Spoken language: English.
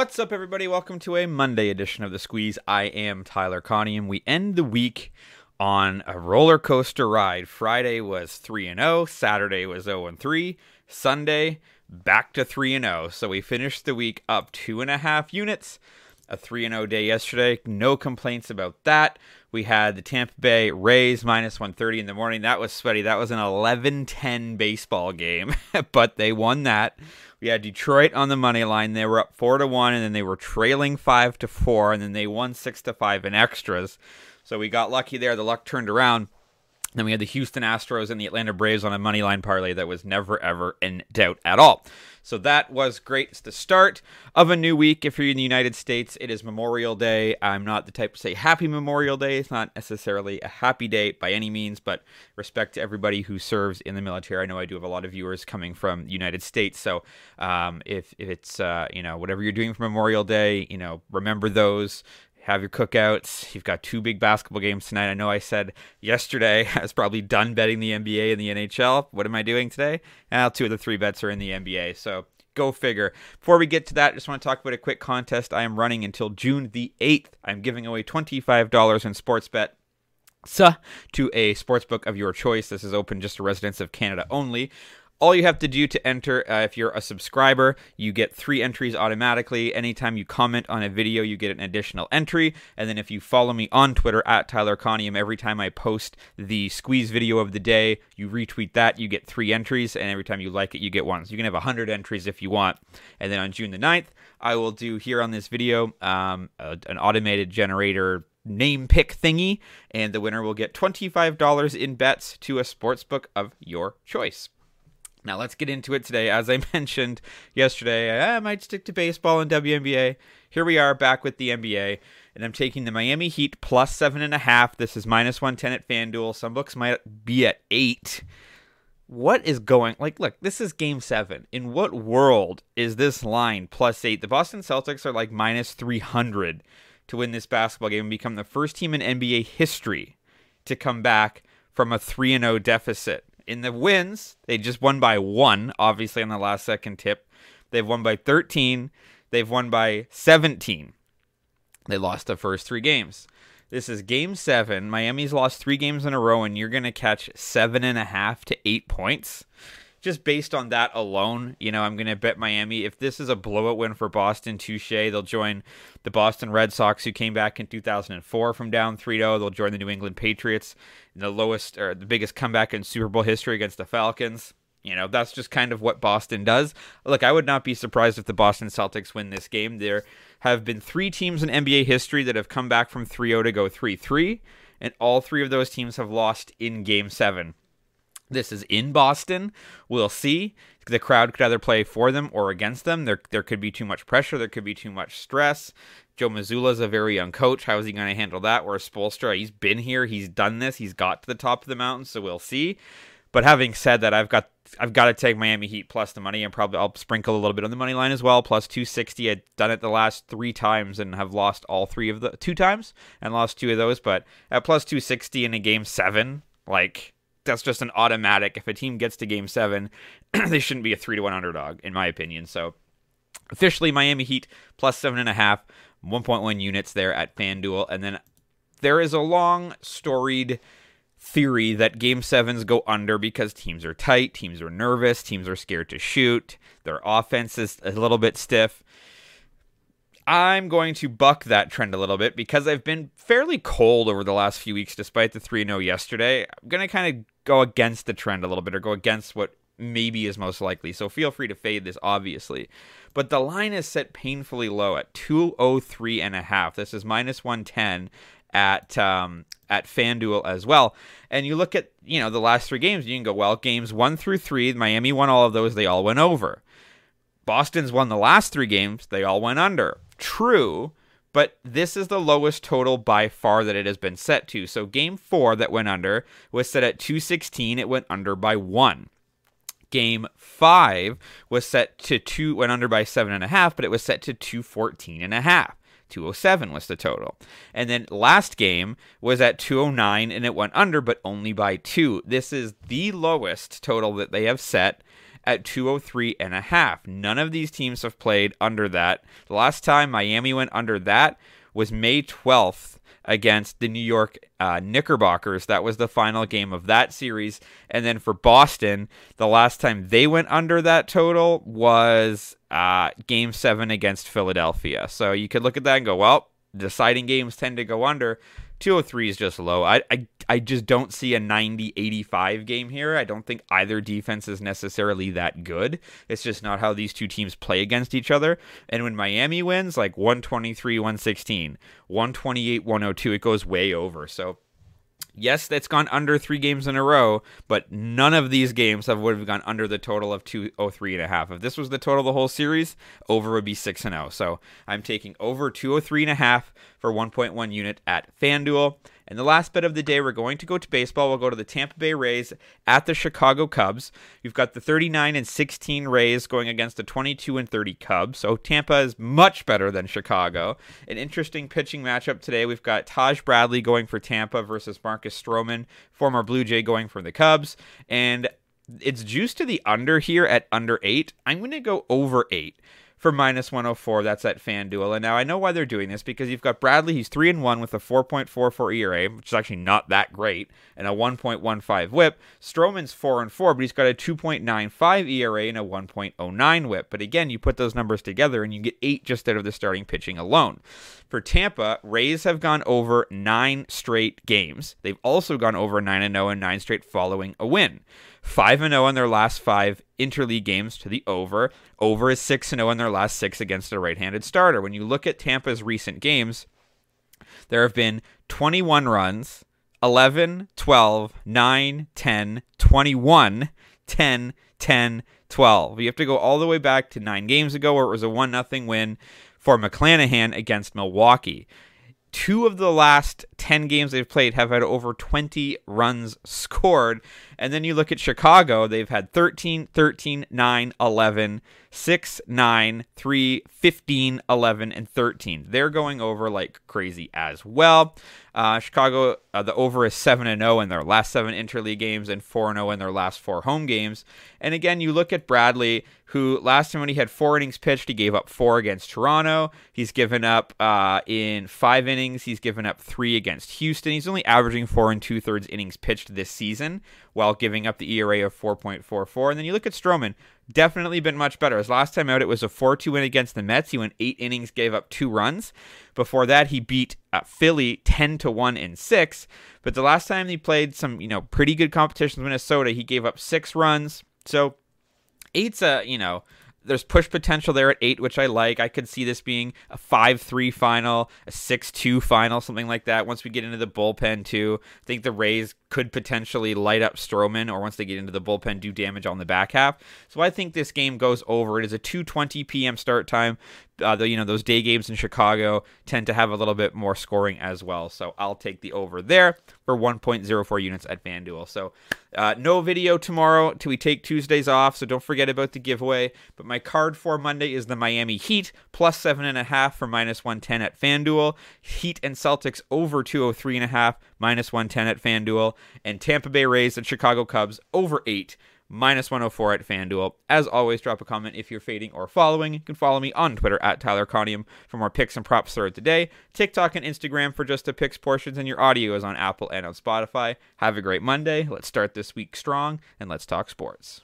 What's up, everybody? Welcome to a Monday edition of The Squeeze. I am Tyler Conium, and we end the week on a roller coaster ride. Friday was 3 and 0, Saturday was 0 and 3, Sunday back to 3 and 0. So we finished the week up two and a half units. A 3 and 0 day yesterday. No complaints about that. We had the Tampa Bay Rays minus 130 in the morning. That was sweaty. That was an 11 10 baseball game, but they won that. We had Detroit on the money line. They were up 4 to 1 and then they were trailing 5 to 4 and then they won 6 to 5 in extras. So we got lucky there. The luck turned around. Then we had the Houston Astros and the Atlanta Braves on a money line parlay that was never ever in doubt at all. So that was great. It's the start of a new week. If you're in the United States, it is Memorial Day. I'm not the type to say Happy Memorial Day. It's not necessarily a happy day by any means, but respect to everybody who serves in the military. I know I do have a lot of viewers coming from the United States. So um, if, if it's, uh, you know, whatever you're doing for Memorial Day, you know, remember those have your cookouts. You've got two big basketball games tonight. I know I said yesterday I was probably done betting the NBA and the NHL. What am I doing today? Well, two of the three bets are in the NBA. So go figure. Before we get to that, I just want to talk about a quick contest I am running until June the 8th. I'm giving away $25 in sports bet to a sports book of your choice. This is open just to residents of Canada only all you have to do to enter, uh, if you're a subscriber, you get three entries automatically. Anytime you comment on a video, you get an additional entry. And then if you follow me on Twitter at Tyler Conium, every time I post the squeeze video of the day, you retweet that, you get three entries. And every time you like it, you get one. So you can have 100 entries if you want. And then on June the 9th, I will do here on this video um, a, an automated generator name pick thingy, and the winner will get $25 in bets to a sports book of your choice. Now let's get into it today. As I mentioned yesterday, I might stick to baseball and WNBA. Here we are back with the NBA, and I'm taking the Miami Heat plus seven and a half. This is minus one ten at FanDuel. Some books might be at eight. What is going like look, this is game seven. In what world is this line plus eight? The Boston Celtics are like minus three hundred to win this basketball game and become the first team in NBA history to come back from a 3 and 0 deficit in the wins, they just won by one, obviously on the last second tip. They've won by 13. They've won by 17. They lost the first three games. This is game seven. Miami's lost three games in a row, and you're going to catch seven and a half to eight points just based on that alone, you know, I'm going to bet Miami. If this is a blowout win for Boston, touche. They'll join the Boston Red Sox, who came back in 2004 from down 3 0. They'll join the New England Patriots in the lowest or the biggest comeback in Super Bowl history against the Falcons. You know, that's just kind of what Boston does. Look, I would not be surprised if the Boston Celtics win this game. There have been three teams in NBA history that have come back from 3 0 to go 3 3, and all three of those teams have lost in game seven. This is in Boston. We'll see. The crowd could either play for them or against them. There, there could be too much pressure. There could be too much stress. Joe is a very young coach. How is he going to handle that? Whereas Spoelstra, he's been here. He's done this. He's got to the top of the mountain. So we'll see. But having said that, I've got I've got to take Miami Heat plus the money, and probably I'll sprinkle a little bit on the money line as well. Plus two sixty. I've done it the last three times and have lost all three of the two times and lost two of those. But at plus two sixty in a game seven, like that's just an automatic. If a team gets to game seven, they shouldn't be a three to one underdog, in my opinion. So officially Miami Heat plus seven and a half, 1.1 units there at FanDuel. And then there is a long storied theory that game sevens go under because teams are tight, teams are nervous, teams are scared to shoot, their offense is a little bit stiff. I'm going to buck that trend a little bit because I've been fairly cold over the last few weeks, despite the 3 0 yesterday. I'm going to kind of go against the trend a little bit or go against what maybe is most likely. So feel free to fade this, obviously. But the line is set painfully low at 203 and a half. This is minus 110 at um, at FanDuel as well. And you look at, you know, the last three games, you can go, well, games one through three, Miami won all of those, they all went over. Boston's won the last three games, they all went under. True, but this is the lowest total by far that it has been set to. So game four that went under was set at 216. It went under by one. Game five was set to two, went under by seven and a half, but it was set to 214 and a half. 207 was the total. And then last game was at 209 and it went under, but only by two. This is the lowest total that they have set at 203 and a half. None of these teams have played under that. The last time Miami went under that was May 12th against the New York uh, Knickerbockers. That was the final game of that series. And then for Boston, the last time they went under that total was uh, game seven against Philadelphia. So you could look at that and go, well, deciding games tend to go under. 203 is just low. I, I I just don't see a 90 85 game here. I don't think either defense is necessarily that good. It's just not how these two teams play against each other. And when Miami wins, like 123 116, 128 102, it goes way over. So yes, that's gone under three games in a row, but none of these games have would have gone under the total of 203 and a half. If this was the total of the whole series, over would be 6 and 0. So I'm taking over 203 and a half for 1.1 unit at FanDuel. And the last bet of the day, we're going to go to baseball. We'll go to the Tampa Bay Rays at the Chicago Cubs. You've got the 39 and 16 Rays going against the 22 and 30 Cubs. So Tampa is much better than Chicago. An interesting pitching matchup today. We've got Taj Bradley going for Tampa versus Marcus Stroman, former Blue Jay going for the Cubs. And it's juiced to the under here at under eight. I'm going to go over eight for minus 104. That's at FanDuel. And now I know why they're doing this because you've got Bradley. He's 3 and 1 with a 4.44 ERA, which is actually not that great, and a 1.15 whip. Stroman's 4 and 4, but he's got a 2.95 ERA and a 1.09 whip. But again, you put those numbers together and you get 8 just out of the starting pitching alone. For Tampa, Rays have gone over 9 straight games. They've also gone over 9 and 0 and 9 straight following a win. 5 and 0 in their last 5 interleague games to the over. Over is 6 0 in their last 6 against a right-handed starter. When you look at Tampa's recent games, there have been 21 runs, 11, 12, 9, 10, 21, 10, 10, 12. You have to go all the way back to 9 games ago where it was a 1 0 win for McClanahan against Milwaukee two of the last 10 games they've played have had over 20 runs scored. And then you look at Chicago, they've had 13, 13, 9, 11, 6, 9, 3, 15, 11, and 13. They're going over like crazy as well. Uh, Chicago, uh, the over is 7 and 0 in their last seven interleague games and 4 and 0 in their last four home games. And again, you look at Bradley, who last time when he had four innings pitched, he gave up four against Toronto. He's given up uh, in five innings, he's given up three against Houston. He's only averaging four and two thirds innings pitched this season while giving up the ERA of 4.44. And then you look at Stroman, definitely been much better. His last time out, it was a 4 2 win against the Mets. He went eight innings, gave up two runs. Before that, he beat uh, Philly 10 to 1 in six. But the last time he played some, you know, pretty good competition with Minnesota, he gave up six runs. So eight's a, you know, there's push potential there at eight, which I like. I could see this being a five-three final, a six-two final, something like that. Once we get into the bullpen too, I think the Rays could potentially light up Stroman, or once they get into the bullpen, do damage on the back half. So I think this game goes over. It is a 2:20 p.m. start time. Uh, the, you know those day games in Chicago tend to have a little bit more scoring as well. So I'll take the over there for 1.04 units at FanDuel. So uh, no video tomorrow till we take Tuesdays off. So don't forget about the giveaway. But my card for Monday is the Miami Heat plus seven and a half for minus 110 at FanDuel. Heat and Celtics over 203 and a half minus 110 at FanDuel and Tampa Bay Rays and Chicago Cubs over 8 minus 104 at FanDuel. As always, drop a comment if you're fading or following. You can follow me on Twitter at Tyler Conium for more picks and props throughout the day. TikTok and Instagram for just the picks portions, and your audio is on Apple and on Spotify. Have a great Monday. Let's start this week strong, and let's talk sports.